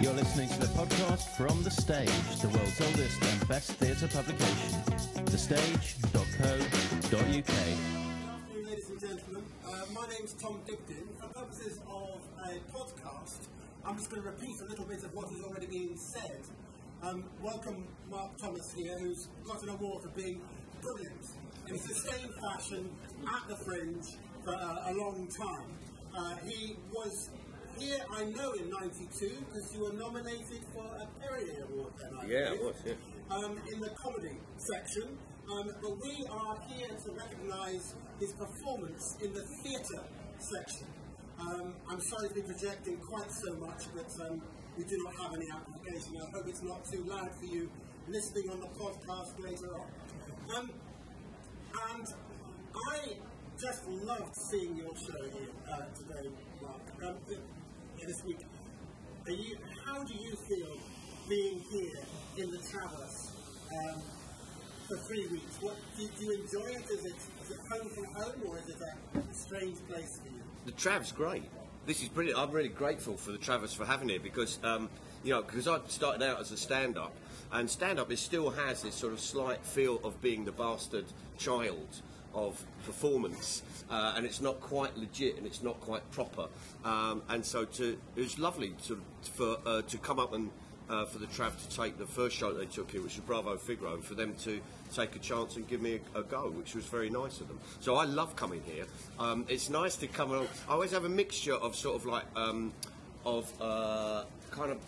You're listening to the podcast from The Stage, the world's oldest and best theatre publication. thestage.co.uk. Good afternoon, ladies and gentlemen. Uh, my name's Thom Dibdin. For purposes of a podcast, I'm just going to repeat a little bit of what has already been said. Um, welcome Mark Thomas here, who's got an award for being brilliant in sustained fashion at the Fringe for uh, a long time. Uh, he was here, I know, in '92 because you were nominated for a Perrier Award then. I Yeah, it was, yeah. Um, in the comedy section. Um, but we are here to recognise his performance in the theatre section. Um, I'm sorry to be projecting quite so much, but um, we do not have any amplification. I hope it's not too loud for you listening on the podcast later on. Um, and I just loved seeing your show here uh, today, Mark, um, this week. You, how do you feel being here in the Traverse um, for three weeks? What, do, do you enjoy it? Is it, is it home from home or is it a strange place for you? The Trav's great. This is brilliant. I'm really grateful for the Traverse for having it because, um, you know, because I started out as a stand-up, and stand-up is still has this sort of slight feel of being the bastard child of performance, uh, and it's not quite legit and it's not quite proper. Um, and so, to it was lovely to for uh, to come up and. Uh, for the Trav to take the first show they took here, which was Bravo Figaro, and for them to take a chance and give me a, a go, which was very nice of them. So I love coming here. Um, it's nice to come along. I always have a mixture of sort of like um, of uh, kind of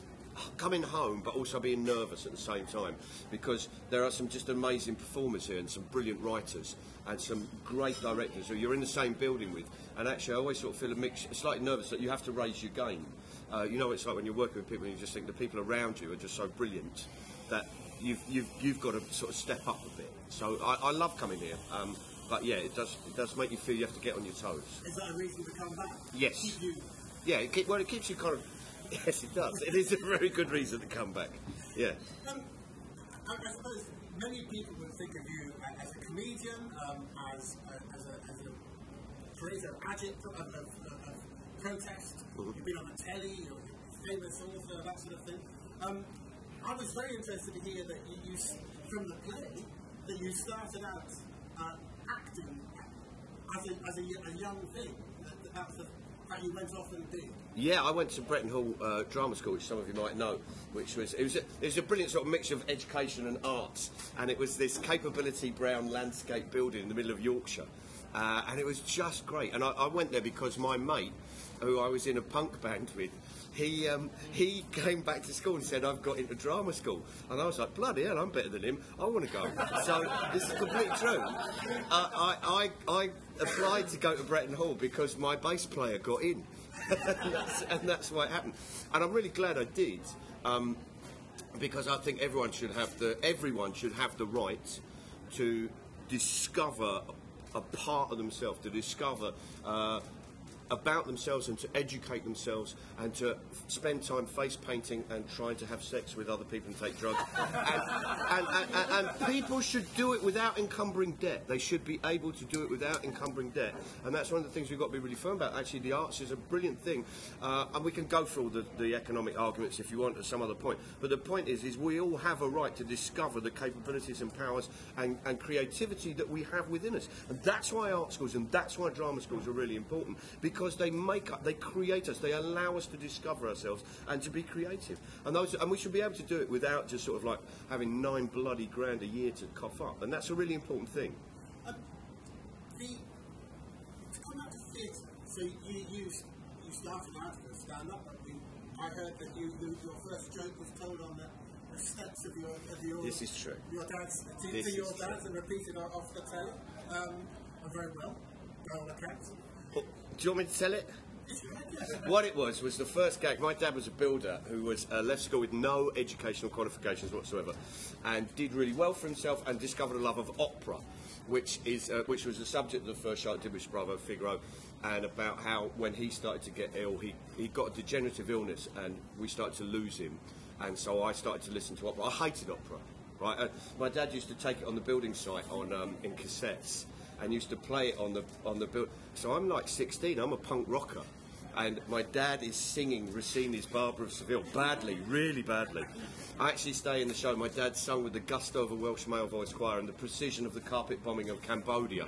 coming home, but also being nervous at the same time because there are some just amazing performers here and some brilliant writers and some great directors who you're in the same building with. And actually, I always sort of feel a mix, slightly nervous that you have to raise your game. Uh, you know, it's like when you're working with people and you just think the people around you are just so brilliant that you've you've you've got to sort of step up a bit. So I, I love coming here. Um, but yeah, it does it does make you feel you have to get on your toes. Is that a reason to come back? Yes. Yeah, it well, it keeps you kind of. Yes, it does. It is a very good reason to come back. Yeah. Um, I, I suppose many people would think of you as a comedian, um, as, a, as, a, as a creator of agit, of, of, of, protest. You've been on the telly, you're a famous author, that sort of thing. Um, I was very interested to hear that you, you from the play, that you started out uh, acting as a, as a, a young thing. That, that that's the, how you went off and did. Yeah, I went to Bretton Hall uh, Drama School, which some of you might know, which was it was a, it was a brilliant sort of mixture of education and arts, and it was this Capability Brown landscape building in the middle of Yorkshire, uh, and it was just great. And I, I went there because my mate, who I was in a punk band with. He um, he came back to school and said I've got into drama school, and I was like bloody hell, I'm better than him. I want to go. so this is completely true. Uh, I, I I applied to go to Bretton Hall because my bass player got in. and, that's, and that's why it happened. And I'm really glad I did, um, because I think everyone should have the everyone should have the right to discover a part of themselves, to discover. Uh, about themselves and to educate themselves and to spend time face painting and trying to have sex with other people and take drugs. and, and, and, and, people should do it without encumbering debt. They should be able to do it without encumbering debt. And that's one of the things we've got to be really firm about. Actually, the arts is a brilliant thing. Uh, and we can go through all the, the economic arguments if you want at some other point. But the point is, is we all have a right to discover the capabilities and powers and, and creativity that we have within us. And that's why art schools and that's why drama schools are really important because they make up, they create us, they allow us to discover ourselves and to be creative. And those, and we should be able to do it without just sort of like having nine bloody grand a year to cough up. And that's a really important thing. the to come out to theatre. So you you you started out as a stand-up, but we, I heard that you, you your first joke was told on the, the steps of your of your This is true. your dad's to, This to your is true. and repeated off the telly. Um, very well. Well kept. Do you want me to tell it? What it was was the first gag. My dad was a builder who was uh, left school with no educational qualifications whatsoever, and did really well for himself and discovered a love of opera, which is uh, which was the subject of the first show I did with Bravo Figaro, and about how when he started to get ill, he he got a degenerative illness, and we started to lose him, and so I started to listen to opera. I hated opera. Right, uh, my dad used to take it on the building site on um, in cassettes, and used to play it on the on the build. So I'm like 16. I'm a punk rocker, and my dad is singing Rossini's Barber of Seville badly, really badly. I actually stay in the show. My dad sung with the gusto of a Welsh male voice choir and the precision of the carpet bombing of Cambodia,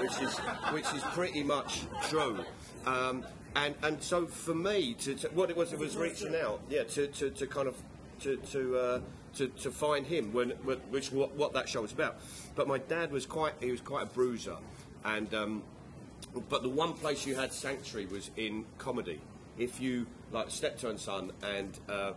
which is which is pretty much true. Um, and and so for me, to, to, what it was, it was reaching out, yeah, to, to, to kind of to to, uh, to to find him when which what, what that show was about. But my dad was quite he was quite a bruiser, and um, but the one place you had sanctuary was in comedy. If you like Steptoe and Son and uh,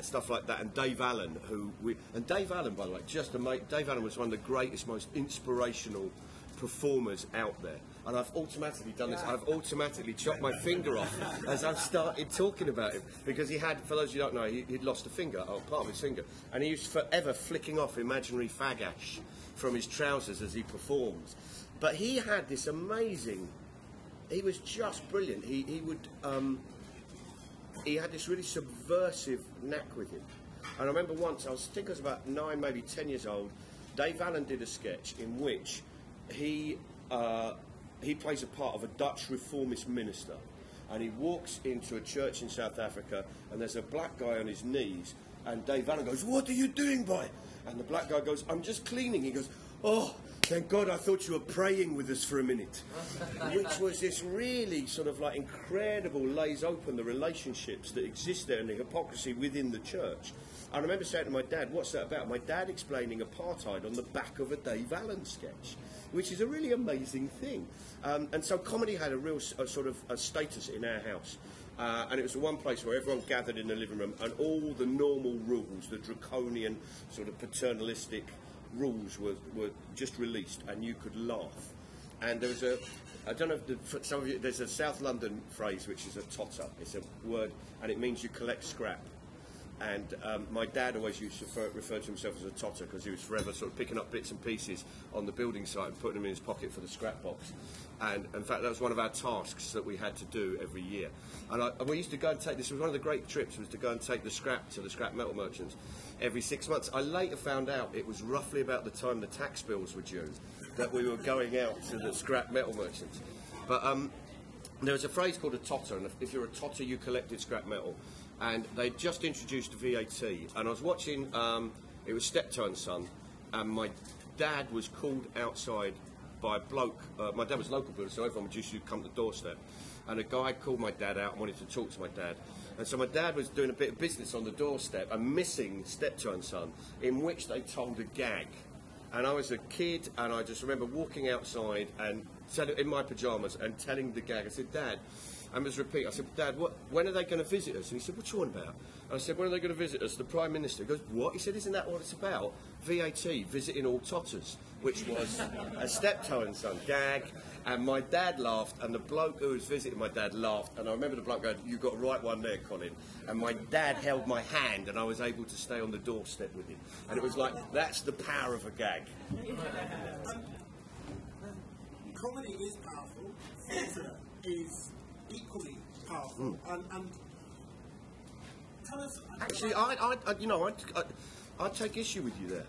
stuff like that, and Dave Allen, who we and Dave Allen, by the way, just a mate. Dave Allen was one of the greatest, most inspirational performers out there. And I've automatically done this. I've automatically chopped my finger off as I've started talking about him because he had, for those who don't know, he, would lost a finger, or part of his finger, and he was forever flicking off imaginary fag ash from his trousers as he performed. But he had this amazing. He was just brilliant. He he would. Um, he had this really subversive knack with him. And I remember once, I was, I think I was about nine, maybe ten years old. Dave Allen did a sketch in which he uh, he plays a part of a Dutch reformist minister, and he walks into a church in South Africa, and there's a black guy on his knees, and Dave Allen goes, "What are you doing, boy?" And the black guy goes, "I'm just cleaning." He goes, "Oh." Thank God I thought you were praying with us for a minute. Which was this really sort of like incredible lays open the relationships that exist there and the hypocrisy within the church. I remember saying to my dad, What's that about? My dad explaining apartheid on the back of a Dave Allen sketch, which is a really amazing thing. Um, and so comedy had a real a sort of a status in our house. Uh, and it was the one place where everyone gathered in the living room and all the normal rules, the draconian, sort of paternalistic rules were, were just released and you could laugh. And there was a, I don't know if the, some of you, there's a South London phrase which is a totter. It's a word and it means you collect scrap. And um, my dad always used to refer, refer to himself as a totter because he was forever sort of picking up bits and pieces on the building site and putting them in his pocket for the scrap box. And in fact, that was one of our tasks that we had to do every year. And, I, and we used to go and take this was one of the great trips was to go and take the scrap to the scrap metal merchants every six months. I later found out it was roughly about the time the tax bills were due that we were going out to the scrap metal merchants. But um, there was a phrase called a totter, and if you're a totter, you collected scrap metal. And they'd just introduced VAT, and I was watching. Um, it was Steptoe and Son, and my dad was called outside by a bloke. Uh, my dad was local builder, so everyone would usually come to the doorstep. And a guy called my dad out and wanted to talk to my dad. And so my dad was doing a bit of business on the doorstep and missing Steptoe and Son, in which they told a gag. And I was a kid, and I just remember walking outside and in my pajamas and telling the gag. I said, Dad, I was repeat. I said, Dad, what, when are they going to visit us? And he said, What you on about? And I said, When are they going to visit us? The Prime Minister he goes, What? He said, Isn't that what it's about? VAT, visiting all totters, which was a Steptoe and Son gag. And my dad laughed, and the bloke who was visiting my dad laughed. And I remember the bloke going, You got the right one there, Colin. And my dad held my hand, and I was able to stay on the doorstep with him. And it was like, That's the power of a gag. Um, um, comedy is powerful, theatre is equally powerful. Mm. And, and, tell us. Actually, I, I, I you know, I, I, I take issue with you there.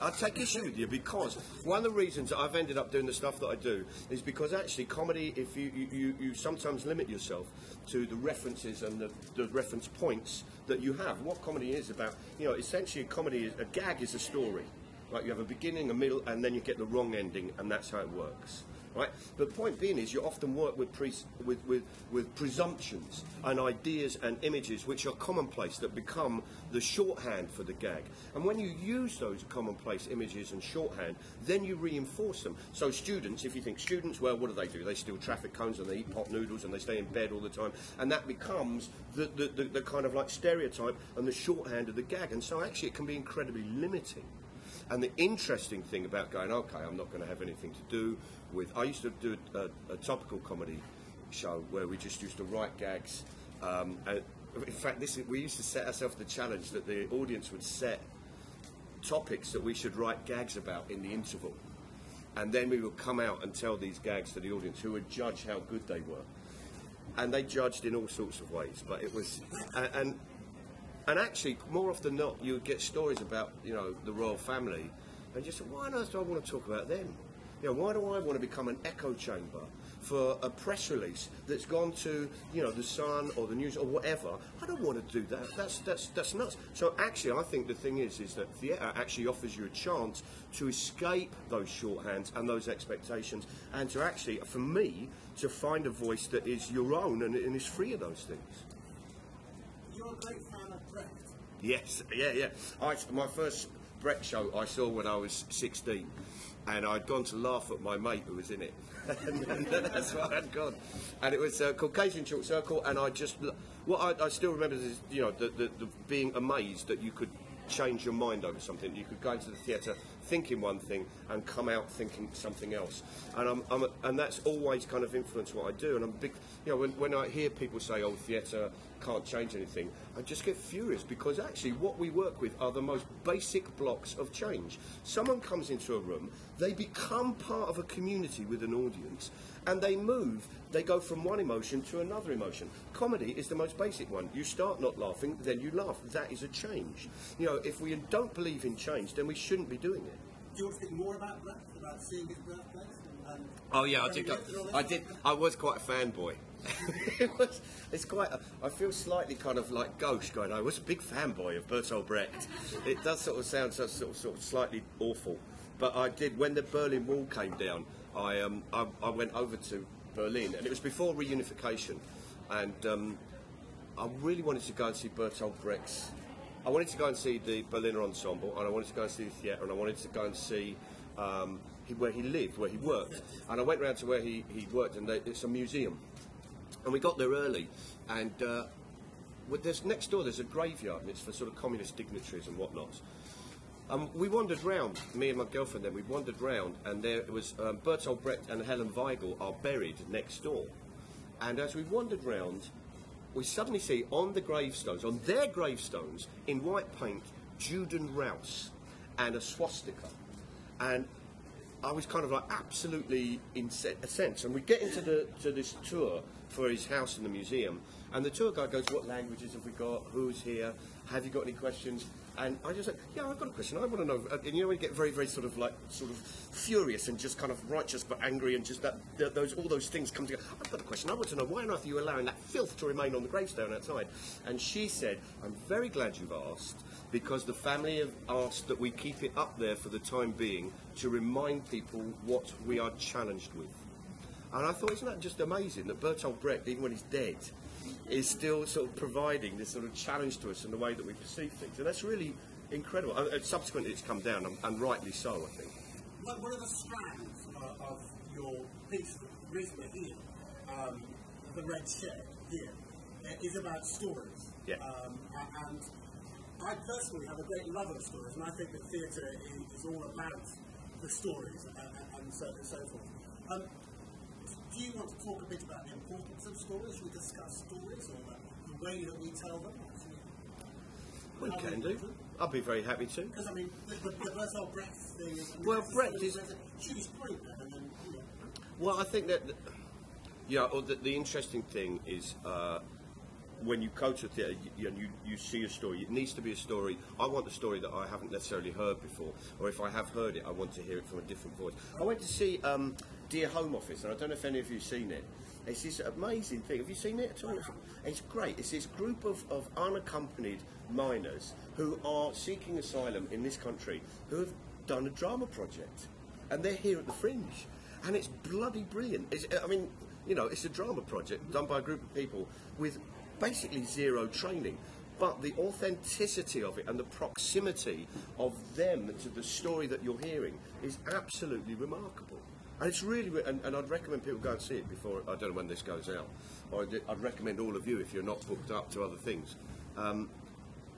I take issue with you because one of the reasons I've ended up doing the stuff that I do is because actually comedy, if you, you, you sometimes limit yourself to the references and the, the reference points that you have. What comedy is about, you know, essentially comedy, is, a gag is a story. Right, you have a beginning, a middle, and then you get the wrong ending, and that's how it works right? The point being is you often work with, pre- with, with, with presumptions and ideas and images which are commonplace that become the shorthand for the gag. And when you use those commonplace images and shorthand, then you reinforce them. So students, if you think students, well, what do they do? They steal traffic cones and they eat pot noodles and they stay in bed all the time. And that becomes the, the, the, the kind of like stereotype and the shorthand of the gag. And so actually it can be incredibly limiting. And the interesting thing about going, okay, I'm not going to have anything to do with. I used to do a, a topical comedy show where we just used to write gags. Um, and in fact, this we used to set ourselves the challenge that the audience would set topics that we should write gags about in the interval. And then we would come out and tell these gags to the audience who would judge how good they were. And they judged in all sorts of ways. But it was. And, and, and actually, more often than not, you would get stories about, you know, the royal family. And say, why on earth do I want to talk about them? You know, why do I want to become an echo chamber for a press release that's gone to, you know, the Sun or the News or whatever. I don't want to do that. That's that's that's nuts. So actually, I think the thing is, is that theatre actually offers you a chance to escape those shorthands and those expectations, and to actually, for me, to find a voice that is your own and, and is free of those things. You're a great fan of Brecht. Yes, yeah, yeah. I, my first Brecht show I saw when I was 16, and I'd gone to laugh at my mate who was in it. and that's why I'd gone. And it was uh, Caucasian Chalk Circle, and I just, what I, I still remember is, you know, the, the, the being amazed that you could change your mind over something. You could go into the theatre thinking one thing and come out thinking something else. And I'm, I'm and that's always kind of influenced what I do. And I'm big, you know, when, when I hear people say, "Oh, theatre can't change anything," I just get furious because actually what we work with are the most basic blocks of change. Someone comes into a room, they become part of a community with an audience, and they move. They go from one emotion to another emotion. Comedy is the most basic one. You start not laughing, then you laugh. That is a change. You know, if we don't believe in change, then we shouldn't be doing it. Do you want to think more about Brecht, about seeing his birthplace? And, Oh yeah, I did. I did. I was quite a fanboy. it was. It's quite. A, I feel slightly kind of like gauche going. I was a big fanboy of Bertolt Brecht. It does sort of sound so, sort of, sort of slightly awful, but I did. When the Berlin Wall came down, I um I, I went over to Berlin, and it was before reunification, and um, I really wanted to go and see Bertolt Brecht's. I wanted to go and see the Berliner Ensemble, and I wanted to go and see the theatre, and I wanted to go and see um, he, where he lived, where he worked. And I went round to where he, he worked, and they, it's a museum. And we got there early, and uh, there's next door there's a graveyard, and it's for sort of communist dignitaries and whatnot. Um, we wandered round, me and my girlfriend then, we wandered round, and there was um, Bertolt Brecht and Helene Weigel are buried next door. And as we wandered round, we suddenly see on the gravestones, on their gravestones, in white paint, Juden raus and a swastika. And I was kind of like absolutely in a sense. And we get into the to this tour for his house in the museum, and the tour guide goes, "What languages have we got? Who's here? Have you got any questions?" And I just said, "Yeah, I've got a question. I want to know." And you know, when you get very, very sort of like sort of furious and just kind of righteous but angry, and just that th- those all those things come together. I've got a question. I want to know why on earth are you allowing that filth to remain on the gravestone outside? And she said, "I'm very glad you've asked." because the family have asked that we keep it up there for the time being to remind people what we are challenged with. And I thought, isn't that just amazing that Bertolt Brecht, even when he's dead, is still sort of providing this sort of challenge to us in the way that we perceive things. And that's really incredible. And, and subsequently, it's come down, and, and rightly so, I think. One, one of the strands uh, of your piece, the reason we're here, um, the red shed here, uh, about stories. Yeah. Um, and I personally have a great love of stories, and I think that theatre is, is all about the stories and, and, and, so, and so forth. Um, do you want to talk a bit about the importance of stories? Should we discuss stories or the, way that we tell them? We can do. I'd be very happy to. Because I mean, the, the, Brecht thing is. Well, Brecht is- huge point and then, Well, I think that, yeah, or the, the interesting thing is uh, when you go to a theatre you, you, you see a story, it needs to be a story. I want a story that I haven't necessarily heard before, or if I have heard it, I want to hear it from a different voice. I went to see um, Dear Home Office, and I don't know if any of you have seen it. It's this amazing thing. Have you seen it at all? It's great. It's this group of, of unaccompanied minors who are seeking asylum in this country who have done a drama project and they're here at the Fringe, and it's bloody brilliant. It's, I mean, you know, it's a drama project done by a group of people with basically zero training, but the authenticity of it and the proximity of them to the story that you're hearing is absolutely remarkable. And it's really, and, and I'd recommend people go and see it before. I don't know when this goes out, or I'd, I'd recommend all of you if you're not booked up to other things. Um,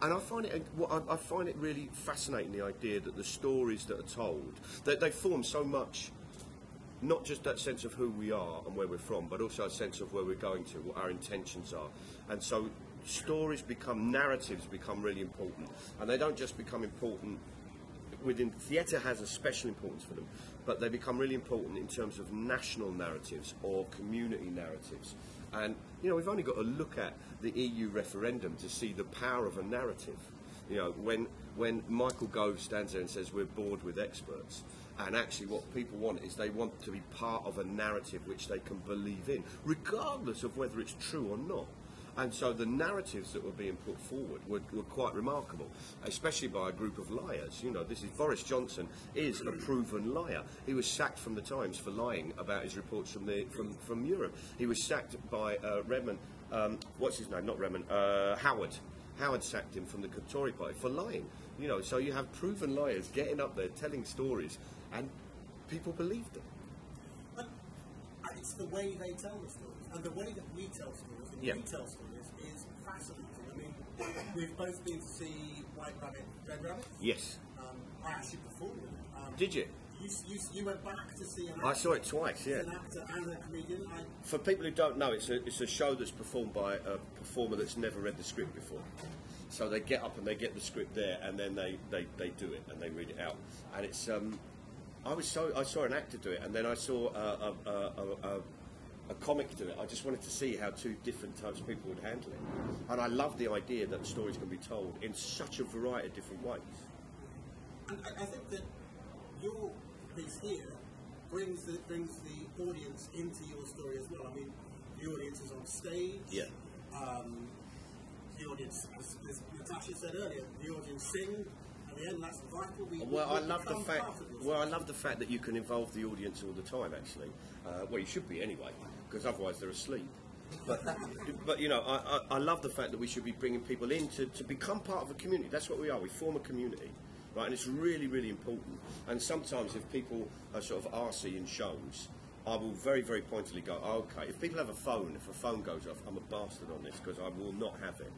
and I find it, what I, I find it really fascinating the idea that the stories that are told, that they form so much, not just that sense of who we are and where we're from, but also a sense of where we're going to, what our intentions are. And so stories become, narratives become really important. And they don't just become important within theatre has a special importance for them, but they become really important in terms of national narratives or community narratives. And you know, we've only got to look at the EU referendum to see the power of a narrative. You know, when when Michael Gove stands there and says we're bored with experts, and actually what people want is they want to be part of a narrative which they can believe in, regardless of whether it's true or not. And so the narratives that were being put forward were, were quite remarkable, especially by a group of liars. You know, this is Boris Johnson is a proven liar. He was sacked from the Times for lying about his reports from the from, from Europe. He was sacked by uh, Redmond. Um, what's his name? Not Redmond. Uh, Howard. Howard sacked him from the Tory party for lying. You know, so you have proven liars getting up there telling stories, and people believe them. But it's the way they tell the stories, and the way that we tell stories, and Yeah. we tell stories, is fascinating. I mean, we've both been to see White Rabbit, Red Rabbit. Yes. Um, I actually performed in it. Um, Did you? You, you, you went back to see an actor, I saw it twice. Yeah. an actor and a comedian. I, For people who don't know, it's a, it's a show that's performed by a performer that's never read the script before. So they get up and they get the script there, and then they, they, they do it and they read it out. And it's um, I was so I saw an actor do it, and then I saw a, a, a, a, a, comic do it. I just wanted to see how two different types of people would handle it, and I love the idea that stories can be told in such a variety of different ways. and I, think that your piece here brings the, brings the audience into your story as well. I mean, the audience is on stage. Yeah. Um, the audience, as, as Natasha said earlier, the audience sing. At the end, that's vital. We, Well, we I love the fact. part of this. Well, I love the fact that you can involve the audience all the time. Actually, uh, well, you should be anyway, because otherwise they're asleep. But, but you know, I, I, I love the fact that we should be bringing people in to, to become part of a community. That's what we are. We form a community, right? And it's really, really important. And sometimes, if people are sort of arsey in shows, I will very, very pointedly go, okay, if people have a phone, if a phone goes off, I'm a bastard on this because I will not have it.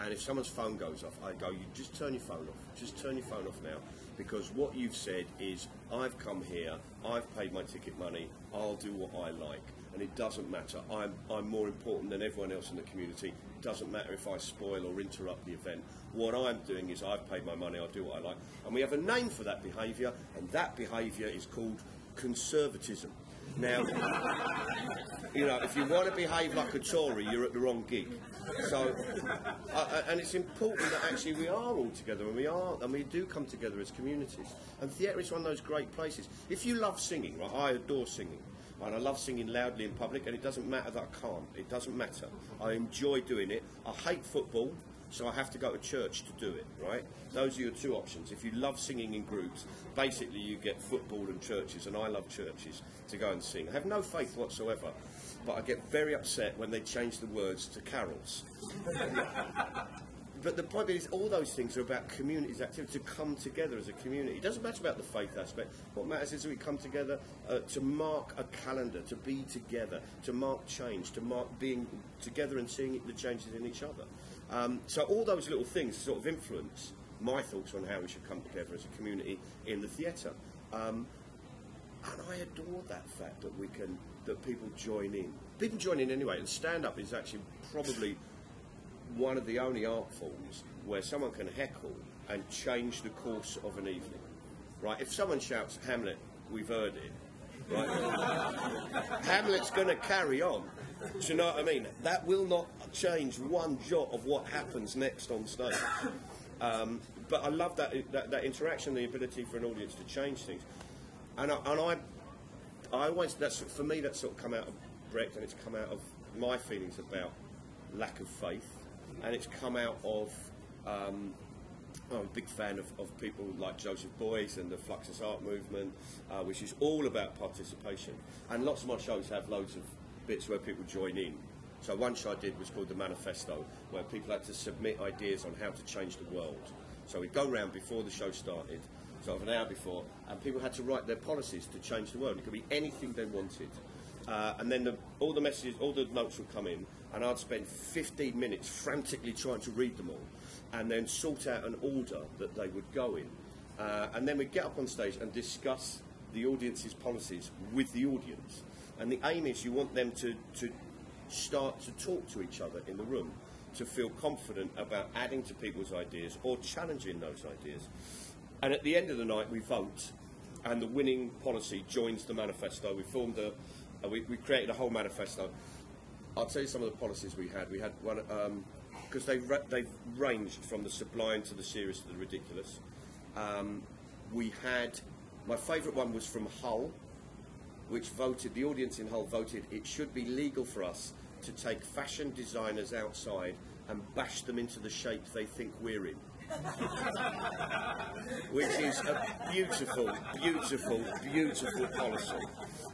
And if someone's phone goes off, I go, you just turn your phone off. Just turn your phone off now. Because what you've said is, I've come here, I've paid my ticket money, I'll do what I like. And it doesn't matter. I'm, I'm more important than everyone else in the community. It doesn't matter if I spoil or interrupt the event. What I'm doing is, I've paid my money, I'll do what I like. And we have a name for that behaviour, and that behaviour is called conservatism. Now, you know, if you want to behave like a Tory, you're at the wrong gig. So, uh, and it's important that actually we are all together, and we are, and we do come together as communities. And theatre is one of those great places. If you love singing, right? I adore singing, and I love singing loudly in public, and it doesn't matter that I can't. It doesn't matter. I enjoy doing it. I hate football. So I have to go to church to do it, right? Those are your two options. If you love singing in groups, basically you get football and churches, and I love churches to go and sing. I have no faith whatsoever, but I get very upset when they change the words to carols. But the point is, all those things are about communities' activity, to come together as a community. It doesn't matter about the faith aspect. What matters is that we come together uh, to mark a calendar, to be together, to mark change, to mark being together and seeing the changes in each other. Um, so all those little things sort of influence my thoughts on how we should come together as a community in the theatre. Um, and I adore that fact that we can, that people join in. People join in anyway, and stand up is actually probably one of the only art forms where someone can heckle and change the course of an evening. Right? If someone shouts Hamlet, we've heard it. Right? Hamlet's going to carry on. Do you know what I mean? That will not change one jot of what happens next on stage. Um, but I love that, that that interaction, the ability for an audience to change things. And I, and I I always that's for me that's sort of come out of Brecht and it's come out of my feelings about lack of faith and it's come out of um, I'm a big fan of, of people like Joseph Beuys and the Fluxus Art Movement, uh, which is all about participation. And lots of my shows have loads of bits where people join in. So one show I did was called the Manifesto, where people had to submit ideas on how to change the world. So we'd go round before the show started, sort of an hour before, and people had to write their policies to change the world. It could be anything they wanted. Uh, and then the, all the messages, all the notes would come in, and I'd spend 15 minutes frantically trying to read them all, and then sort out an order that they would go in. Uh, and then we'd get up on stage and discuss the audience's policies with the audience. And the aim is you want them to, to start to talk to each other in the room, to feel confident about adding to people's ideas or challenging those ideas. And at the end of the night, we vote, and the winning policy joins the manifesto. We formed a, uh, we, we created a whole manifesto. I'll tell you some of the policies we had. We had one. Um, because they've, ra- they've ranged from the sublime to the serious to the ridiculous. Um, we had, my favourite one was from Hull, which voted, the audience in Hull voted it should be legal for us to take fashion designers outside and bash them into the shape they think we're in. which is a beautiful, beautiful, beautiful policy.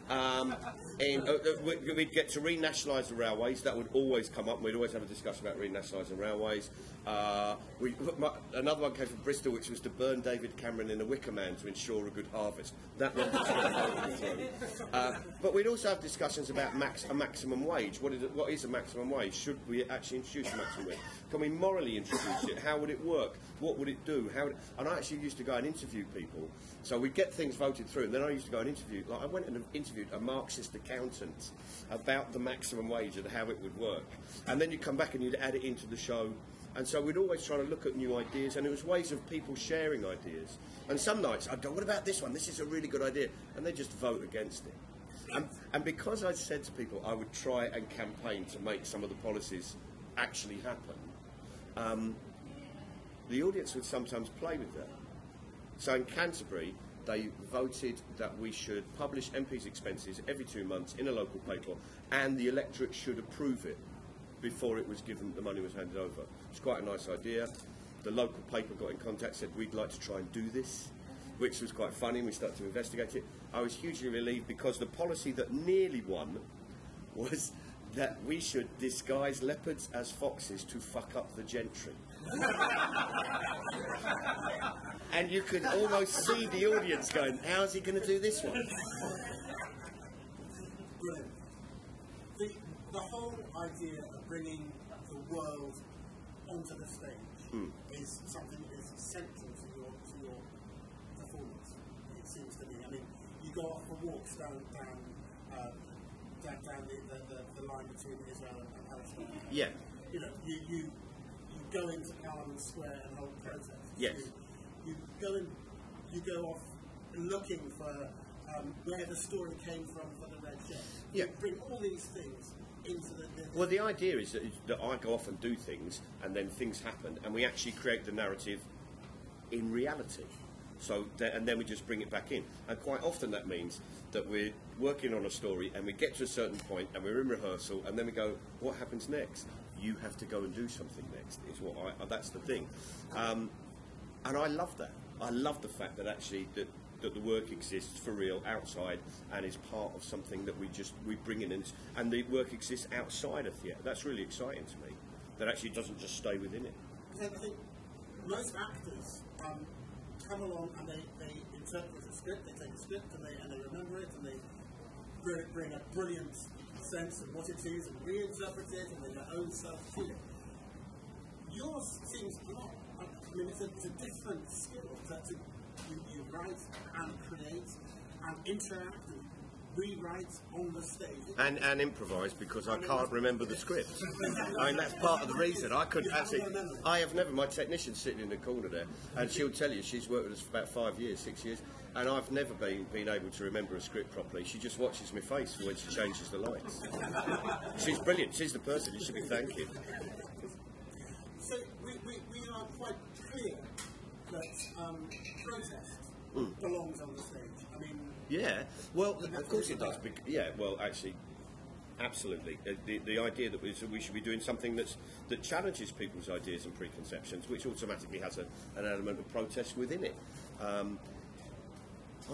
Um, and uh, uh, we- we'd get to renationalise the railways. That would always come up. We'd always have a discussion about renationalising railways. Uh, we, my, another one came from Bristol, which was to burn David Cameron in a wicker man to ensure a good harvest. That one. Uh, but we'd also have discussions about max, a maximum wage. What is, what is a maximum wage? Should we actually introduce a maximum wage? Can we morally introduce it? How would it work? What would it do? How would, and I actually used to go and interview people. So we'd get things voted through, and then I used to go and interview. Like I went and interviewed a Marxist accountant about the maximum wage and how it would work. And then you'd come back and you'd add it into the show. And so we'd always try to look at new ideas, and it was ways of people sharing ideas. And some nights I'd go, "What about this one? This is a really good idea," and they just vote against it. And, and because I said to people I would try and campaign to make some of the policies actually happen, um, the audience would sometimes play with that. So in Canterbury, they voted that we should publish MPs' expenses every two months in a local paper, and the electorate should approve it before it was given, the money was handed over. It's quite a nice idea. The local paper got in contact, said we'd like to try and do this, which was quite funny. We started to investigate it. I was hugely relieved because the policy that nearly won was that we should disguise leopards as foxes to fuck up the gentry. and you could almost see the audience going, how's he going to do this one? Brilliant. The, the whole idea of bringing the world onto the stage is something that is central to your to your performance. It seems to me. I mean, you go off for walks down down uh, down, down the, the, the, line between Israel and Palestine. Yeah. You know, you you, you go into Parliament Square and hold protests. Yes. You go and you go off looking for um, where the story came from for the red shed. Yeah. You bring all these things into the. the, the Well, the idea is that, that I go off and do things, and then things happen, and we actually create the narrative in reality. So, th- and then we just bring it back in. And quite often that means that we're working on a story, and we get to a certain point, and we're in rehearsal, and then we go, "What happens next?" You have to go and do something next. Is what I. That's the thing, um, and I love that. I love the fact that actually that. That the work exists for real outside and is part of something that we just we bring in, and, and the work exists outside of theatre. That's really exciting to me. That actually doesn't just stay within it. Because I think most actors um, come along and they, they interpret a script, they take a script and they, and they remember it and they bring, bring a brilliant sense of what it is and reinterpret it and then their own self to it. Yours seems not. I mean, it's a, it's a different skill that to, you, you write and create and interact and rewrite on the stage. and, and improvise because I can't remember the script. I mean, that's part of the reason. I couldn't actually. I have never. My technician's sitting in the corner there, and she'll tell you she's worked with us for about five years, six years, and I've never been been able to remember a script properly. She just watches my face when she changes the lights. She's brilliant. She's the person you should be thanking. So we, we, we are quite that um, protest belongs on the stage. I mean, Yeah, well, of course it does. bec- Yeah, well, actually, absolutely. Uh, The, the idea that we, so we should be doing something that's, that challenges people's ideas and preconceptions, which automatically has a, an element of protest within it. Um,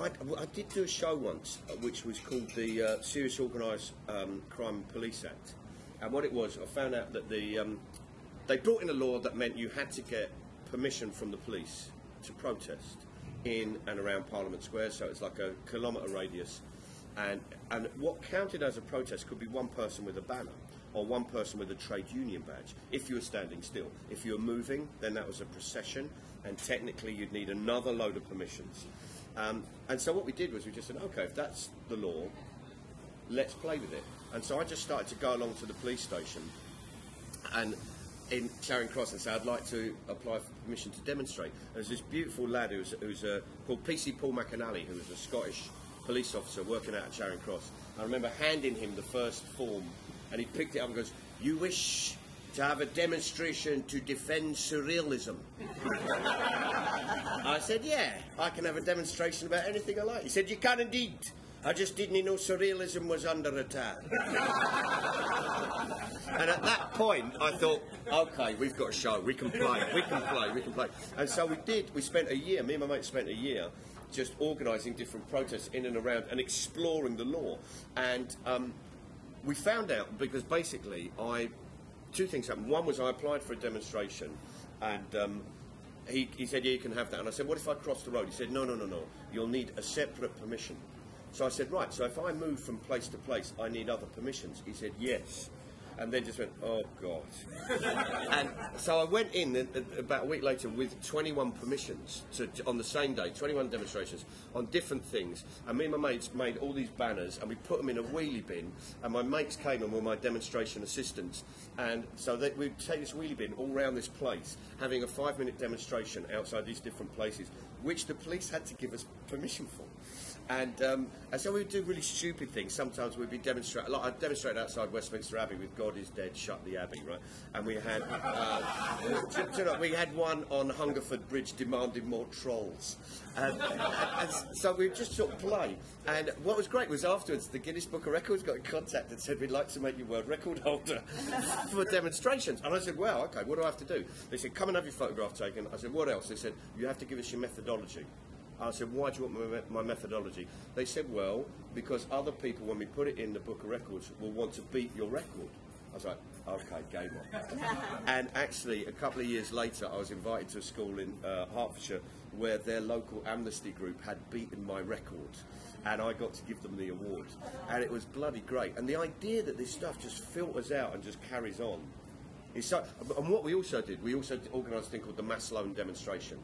I, I did do a show once, uh, which was called the uh, Serious Organised um, Crime and Police Act. And what it was, I found out that the um, they brought in a law that meant you had to get permission from the police to protest in and around Parliament Square, so it's like a kilometre radius. And, and what counted as a protest could be one person with a banner or one person with a trade union badge if you were standing still. If you were moving, then that was a procession, and technically you'd need another load of permissions. Um, and so what we did was we just said, okay, if that's the law, let's play with it. And so I just started to go along to the police station and in Charing Cross and say, I'd like to apply for permission to demonstrate. There's this beautiful lad who's, who's uh, called PC Paul McAnally, who was a Scottish police officer working out at Charing Cross. I remember handing him the first form, and he picked it up and goes, "You wish to have a demonstration to defend surrealism. I said, yeah, I can have a demonstration about anything I like. He said, you can indeed. I just didn't know surrealism was under attack. and at that point, I thought, okay, we've got a show. We can play. We can play. We can play. And so we did. We spent a year. Me and my mate spent a year just organising different protests in and around and exploring the law. And um, we found out because basically, I two things happened. One was I applied for a demonstration, and um, he, he said, yeah, you can have that. And I said, what if I cross the road? He said, no, no, no, no. You'll need a separate permission. So I said, right, so if I move from place to place, I need other permissions. He said, yes. And then just went, oh, God. and so I went in about a week later with 21 permissions to, on the same day, 21 demonstrations on different things. And me and my mates made all these banners and we put them in a wheelie bin. And my mates came and were my demonstration assistants. And so they, we'd take this wheelie bin all around this place, having a five minute demonstration outside these different places, which the police had to give us permission for. And, um, and so we'd do really stupid things. Sometimes we'd be demonstrating, like I demonstrated outside Westminster Abbey with "God is dead, shut the Abbey," right? And we had, uh, do- do you know, we had one on Hungerford Bridge demanding more trolls. And, and, and so we just sort of play. And what was great was afterwards, the Guinness Book of Records got in contact and said, "We'd like to make you world record holder for demonstrations." And I said, "Well, okay. What do I have to do?" They said, "Come and have your photograph taken." I said, "What else?" They said, "You have to give us your methodology." I said, why do you want my, my methodology? They said, well, because other people, when we put it in the book of records, will want to beat your record. I was like, okay, game on. and actually, a couple of years later, I was invited to a school in uh, Hertfordshire where their local amnesty group had beaten my record. And I got to give them the award. And it was bloody great. And the idea that this stuff just filters out and just carries on it's so, and what we also did, we also organised a thing called the mass lone demonstration.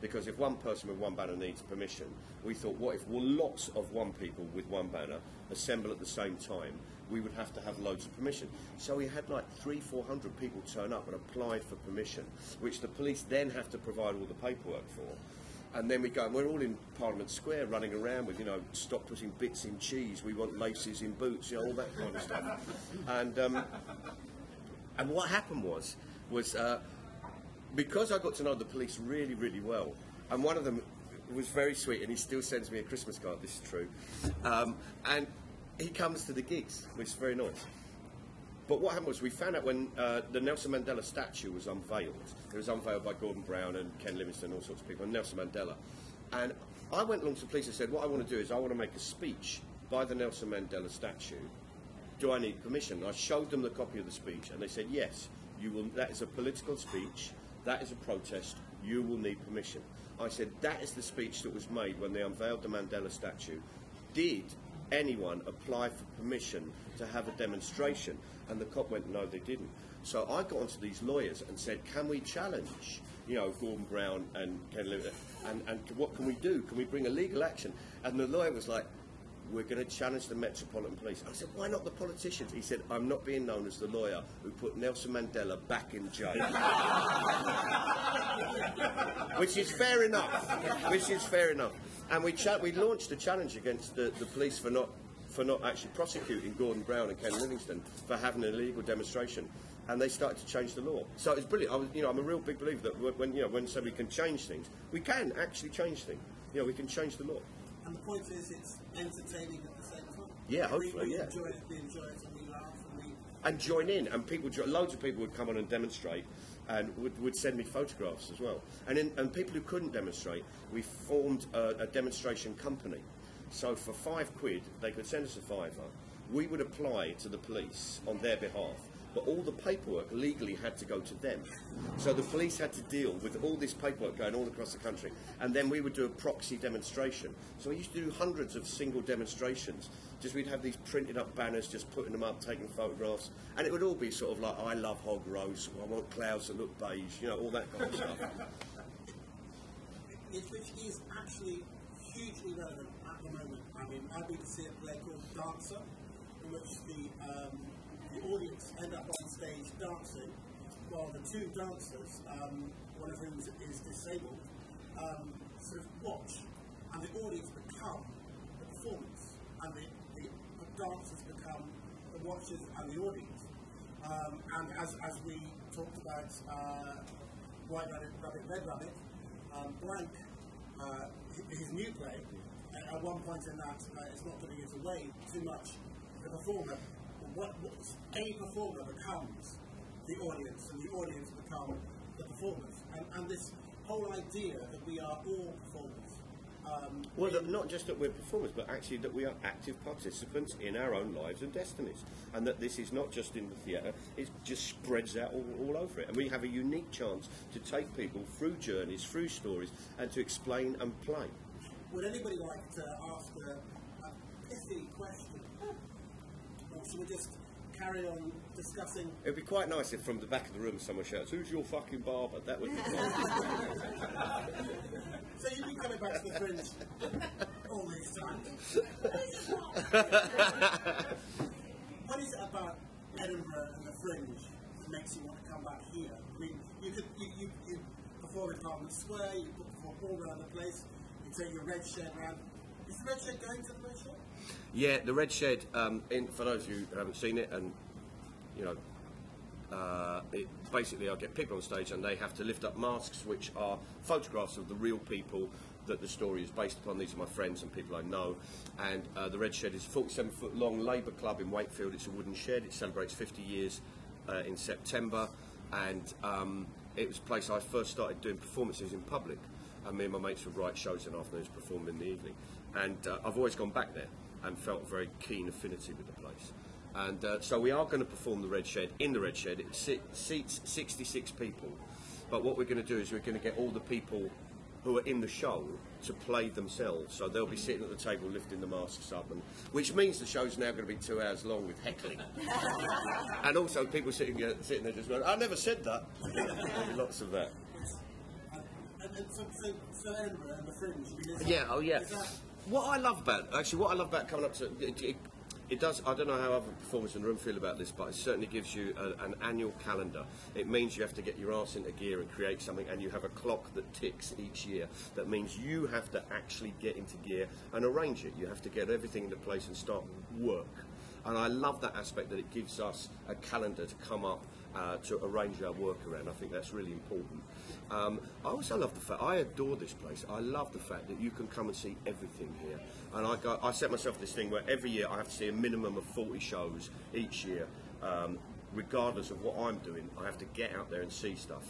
Because if one person with one banner needs permission, we thought, what if well, lots of one people with one banner assemble at the same time? We would have to have loads of permission. So we had like three, four hundred people turn up and apply for permission, which the police then have to provide all the paperwork for. And then we go, and we're all in Parliament Square running around with, you know, stop putting bits in cheese, we want laces in boots, you know, all that kind of stuff. And um, and what happened was, was uh, because I got to know the police really, really well, and one of them was very sweet, and he still sends me a Christmas card. This is true, um, and he comes to the gigs, which is very nice. But what happened was we found out when uh, the Nelson Mandela statue was unveiled. It was unveiled by Gordon Brown and Ken Livingstone, all sorts of people, and Nelson Mandela. And I went along to the police and said, what I want to do is I want to make a speech by the Nelson Mandela statue do I need permission? I showed them the copy of the speech, and they said, yes, you will. That is a political speech. That is a protest. You will need permission. I said, that is the speech that was made when they unveiled the Mandela statue. Did anyone apply for permission to have a demonstration? And the cop went, no, they didn't. So I got onto these lawyers and said, can we challenge, you know, Gordon Brown and Ken Livingstone? And, and what can we do? Can we bring a legal action? And the lawyer was like, we're going to challenge the Metropolitan Police. I said, why not the politicians? He said, I'm not being known as the lawyer who put Nelson Mandela back in jail. Which is fair enough. Which is fair enough. And we, we launched a challenge against the, the police for not, for not actually prosecuting Gordon Brown and Ken Livingstone for having an illegal demonstration. And they started to change the law. So it's brilliant. I was, you know, I'm a real big believer that when- when, you know, when somebody can change things, we can actually change things. You know, we can change the law. And the point is, it's entertaining at the same time. Yeah, hopefully, we yeah. enjoy it, we enjoy it, and we laugh, and we and join in. And people, loads of people would come on and demonstrate, and would, would send me photographs as well. And in, and people who couldn't demonstrate, we formed a, a demonstration company. So for five quid, they could send us a fiver. We would apply to the police on their behalf. But all the paperwork legally had to go to them. So the police had to deal with all this paperwork going all across the country. And then we would do a proxy demonstration. So we used to do hundreds of single demonstrations. Just we'd have these printed up banners, just putting them up, taking photographs. And it would all be sort of like, I love hog roast, I want clouds that look beige, you know, all that kind of stuff. which is actually hugely relevant at the moment. I mean, I've been to see a play called Dancer, in which the, um, the audience end up on stage dancing, while the two dancers, um, one of whom is, is disabled, um, sort of watch, and the audience become the performance, and the, the, the dancers become the watchers and the audience. Um, and as, as we talked about uh, White Rabbit, Rabbit, Red Rabbit, um, Blank, uh, his new play, at at one point in that, uh, it's not giving it away too much, the performer, what, what, a performer becomes the audience, and the audience become the performers. And, and this whole idea that we are all performers. Um, Well, that not just that we're performers, but actually that we are active participants in our own lives and destinies. And that this is not just in the theatre, it just spreads out all, all over it. And we have a unique chance to take people through journeys, through stories, and to explain and play. Would anybody like to ask a, a pithy question? Or should we just carry on discussing? It would be quite nice if from the back of the room someone shouts, Who's your fucking barber? That would be fun. So you've been coming back to the fringe all these times. what is it about Edinburgh and the fringe that makes you want to come back here? I mean, you could you, you, you perform in Parliament Square, you could perform all around the place, you take your red shirt round. Is the red shirt going to the red shed? Yeah, the Red Shed. Um, in, for those of you who haven't seen it, and you know, uh, it, basically, I get people on stage and they have to lift up masks, which are photographs of the real people that the story is based upon. These are my friends and people I know. And uh, the Red Shed is a 47 foot long Labour club in Wakefield. It's a wooden shed. It celebrates 50 years uh, in September, and um, it was a place I first started doing performances in public. And me and my mates would write shows in the afternoons, perform in the evening. And uh, I've always gone back there and felt a very keen affinity with the place. And uh, so we are going to perform the Red Shed in the Red Shed. It se- seats 66 people. But what we're going to do is we're going to get all the people who are in the show to play themselves. So they'll be sitting at the table lifting the masks up, and which means the show's now going to be two hours long with heckling. and also people sitting, there- sitting there just going, I never said that. Lots of that. And, and so, so, so Edinburgh and the fringe. I mean, is that- Yeah, oh yeah. What I love about actually, what I love about coming up to it, it, it does. I don't know how other performers in the room feel about this, but it certainly gives you a, an annual calendar. It means you have to get your arse into gear and create something, and you have a clock that ticks each year. That means you have to actually get into gear and arrange it. You have to get everything into place and start work. And I love that aspect that it gives us a calendar to come up uh, to arrange our work around. I think that's really important. Um, I also love the fact I adore this place. I love the fact that you can come and see everything here. And I, I set myself this thing where every year I have to see a minimum of 40 shows each year, um, regardless of what I'm doing. I have to get out there and see stuff.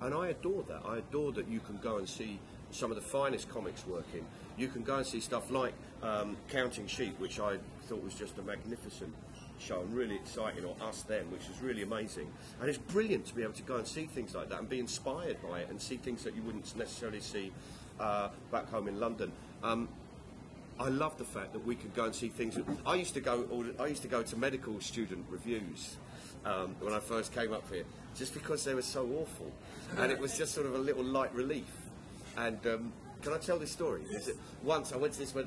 And I adore that. I adore that you can go and see some of the finest comics working. You can go and see stuff like um, Counting Sheep, which I thought was just a magnificent show and really exciting, or Us Them, which is really amazing. And it's brilliant to be able to go and see things like that and be inspired by it and see things that you wouldn't necessarily see uh, back home in London. Um, I love the fact that we could go and see things. I used to go. I used to go to medical student revues um, when I first came up here, just because they were so awful, and it was just sort of a little light relief. And um, can I tell this story? It- Once I went to this. When,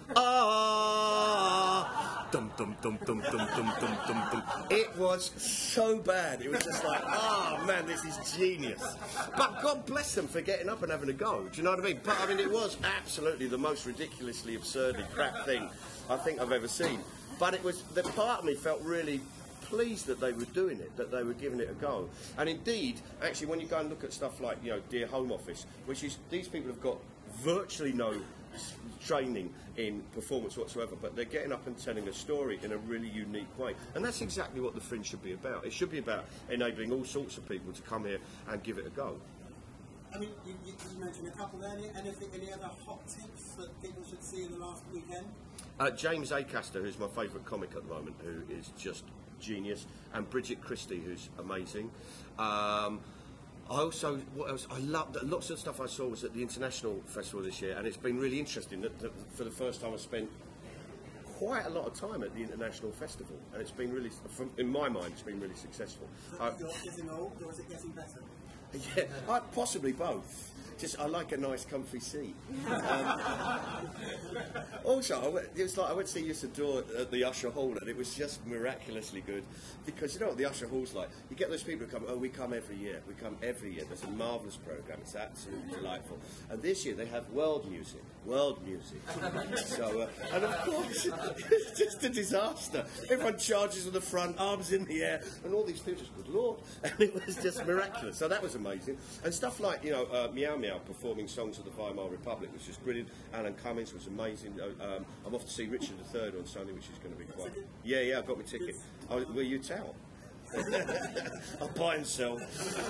Ah! Dum dum dum dum dum dum dum dum dum. It was so bad. It was just like, ah, man, this is genius. But God bless them for getting up and having a go. Do you know what I mean? But I mean, it was absolutely the most ridiculously absurdly crap thing I think I've ever seen. But it was the part of me felt really pleased that they were doing it, that they were giving it a go. And indeed, actually, when you go and look at stuff like, you know, Dear Home Office, which is these people have got virtually no training in performance whatsoever, but they're getting up and telling a story in a really unique way. And that's exactly what the Fringe should be about. It should be about enabling all sorts of people to come here and give it a go. I mean, you, you, mentioned a couple there. Any, anything, any other hot tips that people should see in the last weekend? Uh, James Acaster, who's my favourite comic at the moment, who is just genius, and Bridget Christie, who's amazing. Um, I also, what else? I love that lots of stuff I saw was at the International Festival this year, and it's been really interesting that, that for the first time I spent quite a lot of time at the International Festival, and it's been really, from, in my mind, it's been really successful. I, You're uh, getting old, or is it getting better? yeah, I, possibly both. Just I like a nice comfy seat. Um, also, I went, it was like I went to see Usador at the Usher Hall, and it was just miraculously good because you know what the Usher Hall's like. You get those people who come. Oh, we come every year. We come every year. There's a marvelous program. It's absolutely delightful. And this year they have world music. World music. So, uh, and of course, it's just a disaster. Everyone charges on the front, arms in the air, and all these people just, good lord, and it was just miraculous. So that was amazing. And stuff like you know uh, Meow Meow performing songs of the Weimar Republic was just brilliant. Alan Cummings was amazing. Uh, Um, I'm off to see Richard III on Sunday, which is going to be quite. Yeah, yeah, I got my ticket. Oh, will you tell? I'll buy and sell.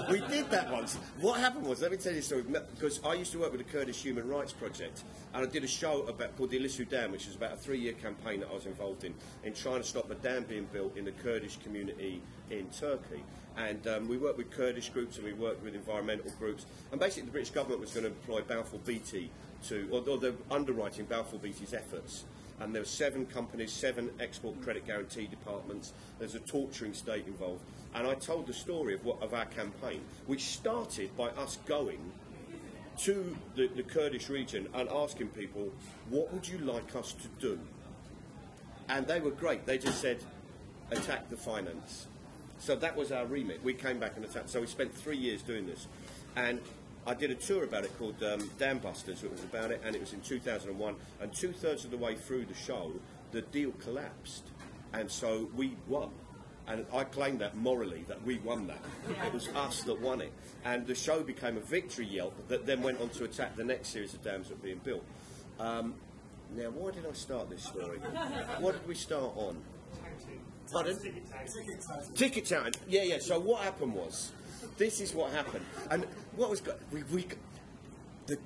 We did that once. What happened was, let me tell you a story, because I used to work with the Kurdish Human Rights Project, and I did a show about called the Ilisu Dam, which is about a three-year campaign that I was involved in, in trying to stop a dam being built in the Kurdish community in Turkey. And um, we worked with Kurdish groups and we worked with environmental groups. And basically, the British government was going to employ Balfour Beatty to, or, or they're underwriting Balfour Beatty's efforts and there were seven companies, seven export credit guarantee departments. There's a torturing state involved, and I told the story of what of our campaign, which started by us going to the, the Kurdish region and asking people, "What would you like us to do?" And they were great. They just said, "Attack the finance." So that was our remit. We came back and attacked. So we spent three years doing this, and I did a tour about it called um, Dam Busters. It was about it, and it was in 2001. And two thirds of the way through the show, the deal collapsed, and so we won. And I claim that morally that we won that. It was us that won it, and the show became a victory yelp that then went on to attack the next series of dams that were being built. Um, now, why did I start this story? What did we start on? Pardon? Ticket touting. Yeah, yeah. So what happened was, this is what happened, and what was we, we the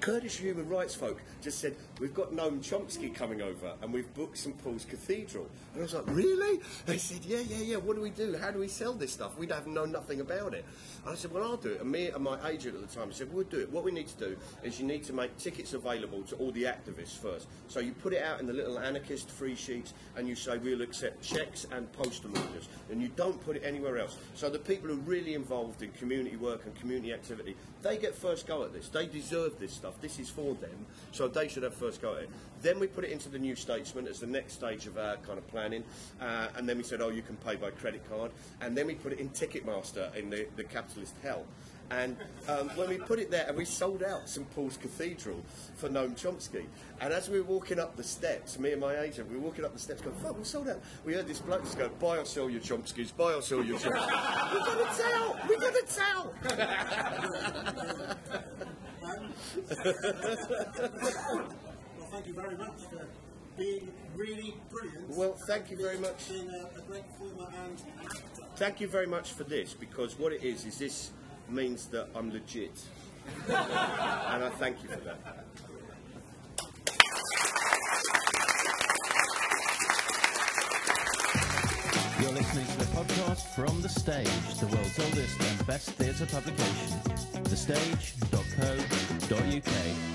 Kurdish human rights folk just said we've got Noam Chomsky coming over and we've booked St Paul's Cathedral, and I was like, really? They said, yeah, yeah, yeah. What do we do? How do we sell this stuff? We don't know nothing about it. And I said, well, I'll do it. And me and my agent at the time said, we'll do it. What we need to do is you need to make tickets available to all the activists first. So you put it out in the little anarchist free sheets and you say we'll accept checks and postal orders, and you don't put it anywhere else. So the people who are really involved in community work and community activity, they get first go at this. They deserve this stuff. This is for them, so they should have first go at it. Then we put it into the New Statesman as the next stage of our kind of planning, uh, and then we said, oh, you can pay by credit card, and then we put it in Ticketmaster in the, the capitalist hell. And um, when we put it there, and we sold out St Paul's Cathedral for Noam Chomsky. And as we were walking up the steps, me and my agent, we were walking up the steps going, fuck, we sold out. We heard this bloke just go, buy or sell your Chomskys, buy or sell your Chomskys. We're going to tell, we're going to tell. Well, thank you very much for being really brilliant. Well, thank you very much. Being a, a great performer and actor. Thank you very much for this because what it is is this means that I'm legit, and I thank you for that. You're listening to the podcast from The Stage, the world's oldest and best theatre publication. Thestage.co.uk.